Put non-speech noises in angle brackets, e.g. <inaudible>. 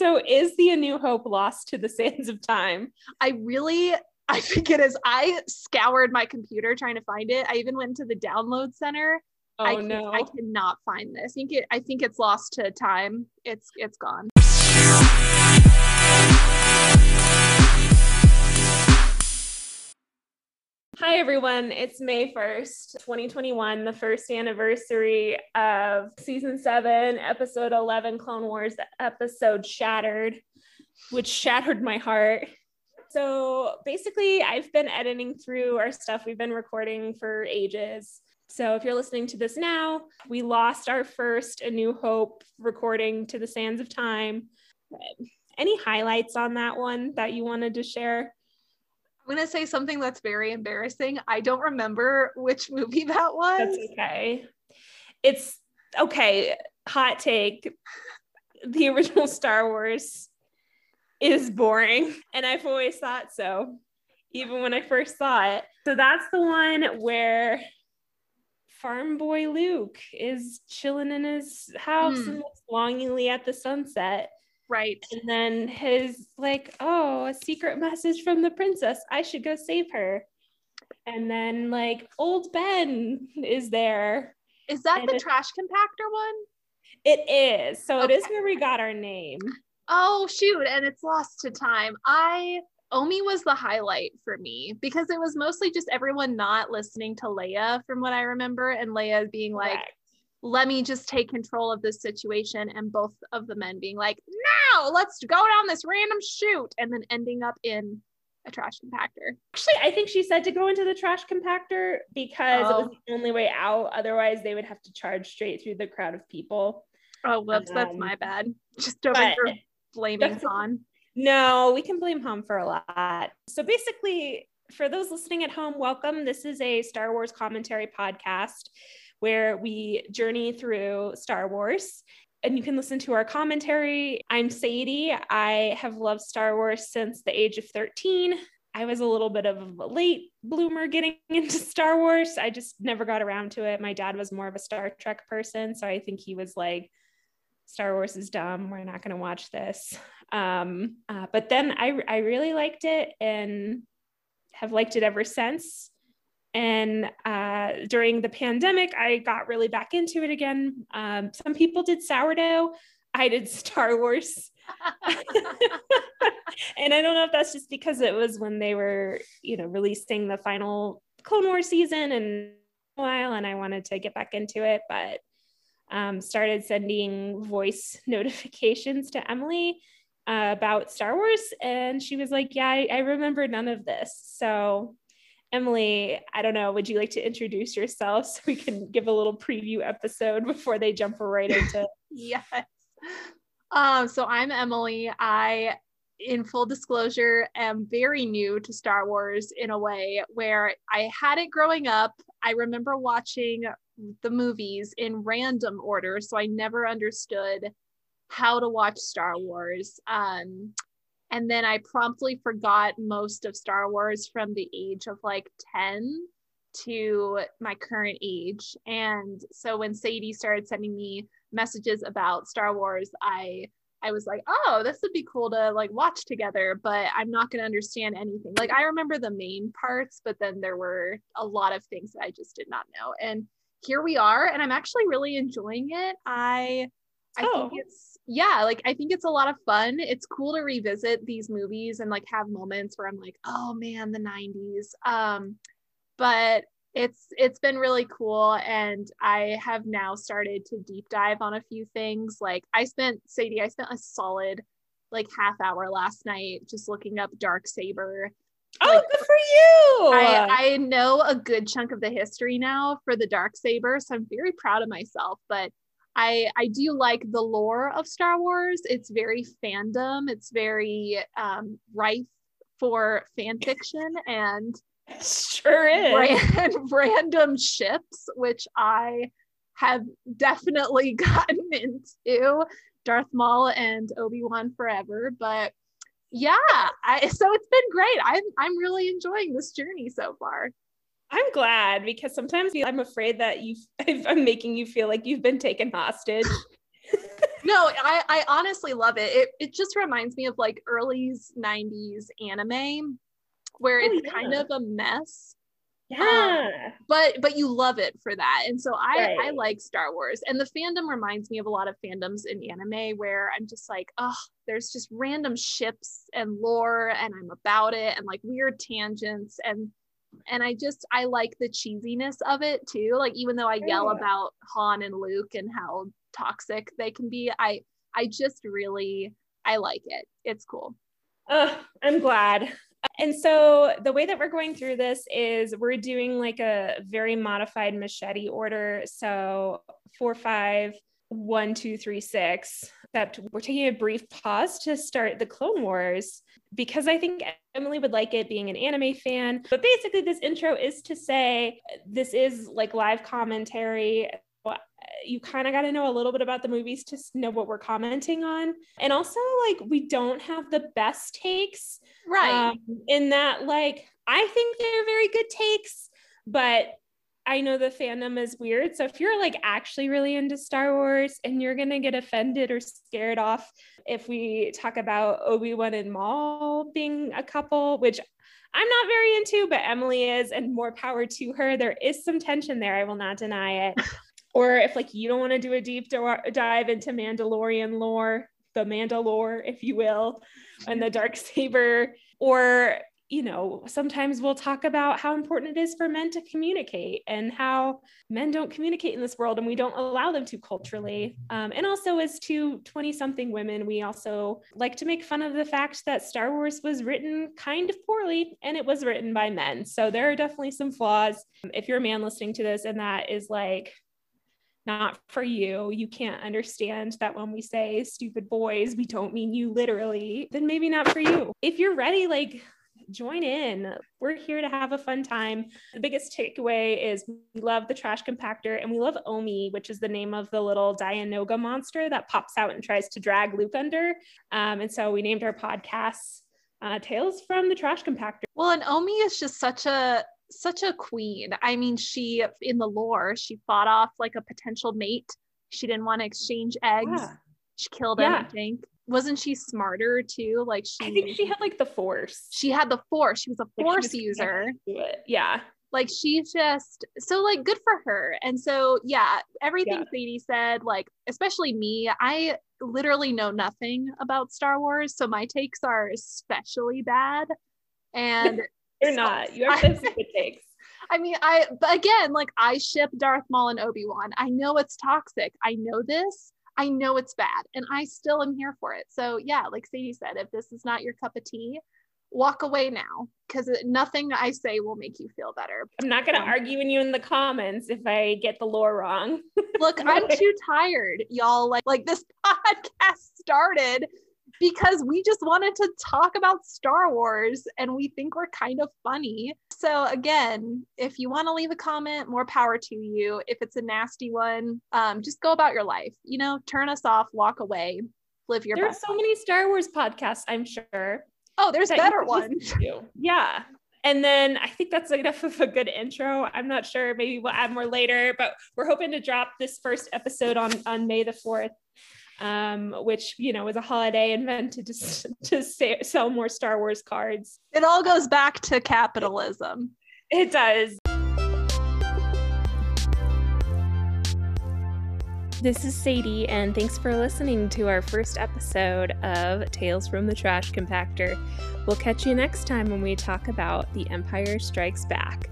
So is the A New Hope lost to the sands of time? I really I think it is. I scoured my computer trying to find it. I even went to the download center. Oh I no. I cannot find this. I think it I think it's lost to time. It's it's gone. Everyone. It's May 1st, 2021, the first anniversary of season seven, episode 11, Clone Wars episode Shattered, which shattered my heart. So basically, I've been editing through our stuff we've been recording for ages. So if you're listening to this now, we lost our first A New Hope recording to the sands of time. Any highlights on that one that you wanted to share? I'm gonna say something that's very embarrassing. I don't remember which movie that was. That's okay. It's okay. Hot take. The original Star Wars is boring, and I've always thought so, even when I first saw it. So that's the one where farm boy Luke is chilling in his house Hmm. and looks longingly at the sunset. Right. And then his like, oh, a secret message from the princess. I should go save her. And then like old Ben is there. Is that And the it- trash compactor one? It is. So it is where we got our name. Oh shoot, and it's lost to time. I Omi was the highlight for me because it was mostly just everyone not listening to Leia from what I remember, and Leia being like, Correct. Let me just take control of this situation, and both of the men being like, no, let's go down this random shoot, and then ending up in a trash compactor. Actually, I think she said to go into the trash compactor because it Oh. was the only way out. Otherwise, they would have to charge straight through the crowd of people. Oh, whoops, that's Um, my bad. <laughs> Just over but- here blaming That's- Han. No, we can blame home for a lot. So basically, for those listening at home, welcome. This is a Star Wars commentary podcast where we journey through Star Wars. And you can listen to our commentary. I'm Sadie. I have loved Star Wars since the age of 13. I was a little bit of a late bloomer getting <laughs> into Star Wars. I just never got around to it. My dad was more of a Star Trek person. So I think he was like, Star Wars is dumb. We're not going to watch this. Um, uh, but then I, I really liked it and have liked it ever since. And uh, during the pandemic, I got really back into it again. Um, some people did sourdough. I did <laughs> Star Wars. <laughs> and I don't know if that's just because it was when they were, you know, releasing the final Clone Wars season and a while, and I wanted to get back into it, but um, started sending voice <laughs> notifications to Emily uh, about Star Wars, and she was like, "Yeah, I, I remember none of this." So, Emily, I don't know. Would you like to introduce yourself so we can give a little preview episode before they jump right <laughs> into? yes. Um, so I'm Emily. I, in full disclosure, am very new to Star Wars in a way where I had it growing up. I remember watching the movies in random order, so I never understood how to watch Star Wars. Um, and then I promptly forgot most of Star Wars from the age of like 10 to my current age. And so when Sadie started sending me messages about Star Wars, I I was like, oh, this would be cool to like watch together, but I'm not going to understand anything. Like I remember the main parts, but then there were a lot of things that I just did not know. And here we are, and I'm actually really enjoying it. I I Oh. think it's yeah, like I think it's a lot of fun. It's cool to revisit these movies and like have moments where I'm like, oh man, the 90s. Um, but it's it's been really cool and I have now started to deep dive on a few things. Like I spent Sadie, I spent a solid like half hour last night just looking up Darksaber. Oh, Like, good for you! I, I know a good chunk of the history now for the Darksaber, so I'm very proud of myself. But I I do like the lore of Star Wars. It's very fandom. It's very um, rife for fan fiction and sure is. ran, <laughs> random ships, which I have definitely <laughs> gotten into. Darth Maul and Obi Wan forever, but yeah, I, so it's been great. I'm I'm really enjoying this journey so far. I'm glad because sometimes I'm afraid that you <laughs> I'm making you feel like you've been taken hostage. <laughs> no, I, I honestly love it. It it just reminds me of like early 90s anime where oh, it's yeah. kind of a mess. Um, yeah. Um, but but you love it for that. And so I right. I like Star Wars. And the fandom reminds me of a lot of fandoms in anime where I'm just like, oh, there's just random ships and lore and I'm about it and like weird tangents and and I just I like the cheesiness of it too. Like even though I yell about Han and Luke and how toxic they can be, I I just really I like it. It's cool. Uh, I'm glad. And so the way that we're going through this is we're doing like a very modified machete order. So four, five, one, two, three, six. Except we're taking a brief pause to start the Clone Wars because I think Emily would like it being an anime fan. But basically, this intro is to say this is like live commentary you kind of got to know a little bit about the movies to know what we're commenting on. And also, like, we don't have the best takes. Right. Um, in that, like, I think they're very good takes, but I know the fandom is weird. So if you're like actually really into Star Wars and you're going to get offended or scared off if we talk about Obi-Wan and Maul being a couple, which I'm not very into, but Emily is, and more power to her. There is some tension there. I will not deny it. <laughs> or if like you don't want to do a deep dive into Mandalorian lore, the Mandalore, if you will, and the Darksaber, or you know, sometimes we'll talk about how important it is for men to communicate and how men don't communicate in this world and we don't allow them to culturally. Um, and also, as two 20 something women, we also like to make fun of the fact that Star Wars was written kind of poorly and it was written by men. So there are definitely some flaws. If you're a man listening to this and that is like, not for you. You can't understand that when we say stupid boys, we don't mean you literally, then maybe not for you. If you're ready, like, join in. We're here to have a fun time. The biggest takeaway is we love the trash compactor and we love Omi, which is the name of the little Dianoga monster that pops out and tries to drag Luke under. Um, and so we named our podcast uh, Tales from the Trash Compactor. Well, and Omi is just such a such a queen. I mean, she in the lore, she fought off like a potential mate. She didn't want to exchange eggs. Yeah. She killed him, yeah. I think. Wasn't she smarter too? Like she I think she had like the force. She had the force. She was a force like user. Yeah. Like she's just so like good for her. And so yeah, everything yeah. Sadie said, like especially me, I literally know nothing about Star Wars. So my takes are especially bad. And <laughs> You're not. <laughs> You have some good takes. I mean, I but again, like I ship Darth Maul and Obi Wan. I know it's toxic. I know this. I know it's bad, and I still am here for it. So yeah, like Sadie said, if this is not your cup of tea, walk away now because nothing I say will make you feel better. I'm not going to um, argue with you in the comments if I get the lore wrong. <laughs> look, I'm too tired, y'all. Like, like this <laughs> podcast started because we just wanted to talk about Star Wars and we think we're kind of funny. So, again, if you want to leave a comment, more power to you. If it's a nasty one, um, just go about your life. You know, turn us off, walk away, live your There's so many Star Wars podcasts, I'm sure. Oh, there's better ones. Yeah. And then I think that's enough of a good intro. I'm not sure. Maybe we'll add more later, but we're hoping to drop this first episode on, on May the 4th um, which you know was a holiday invented to, <laughs> to say, sell more Star Wars cards. It all goes back to capitalism. It does. This is Sadie, and thanks for listening to our first episode of Tales from the Trash Compactor. We'll catch you next time when we talk about The Empire Strikes Back.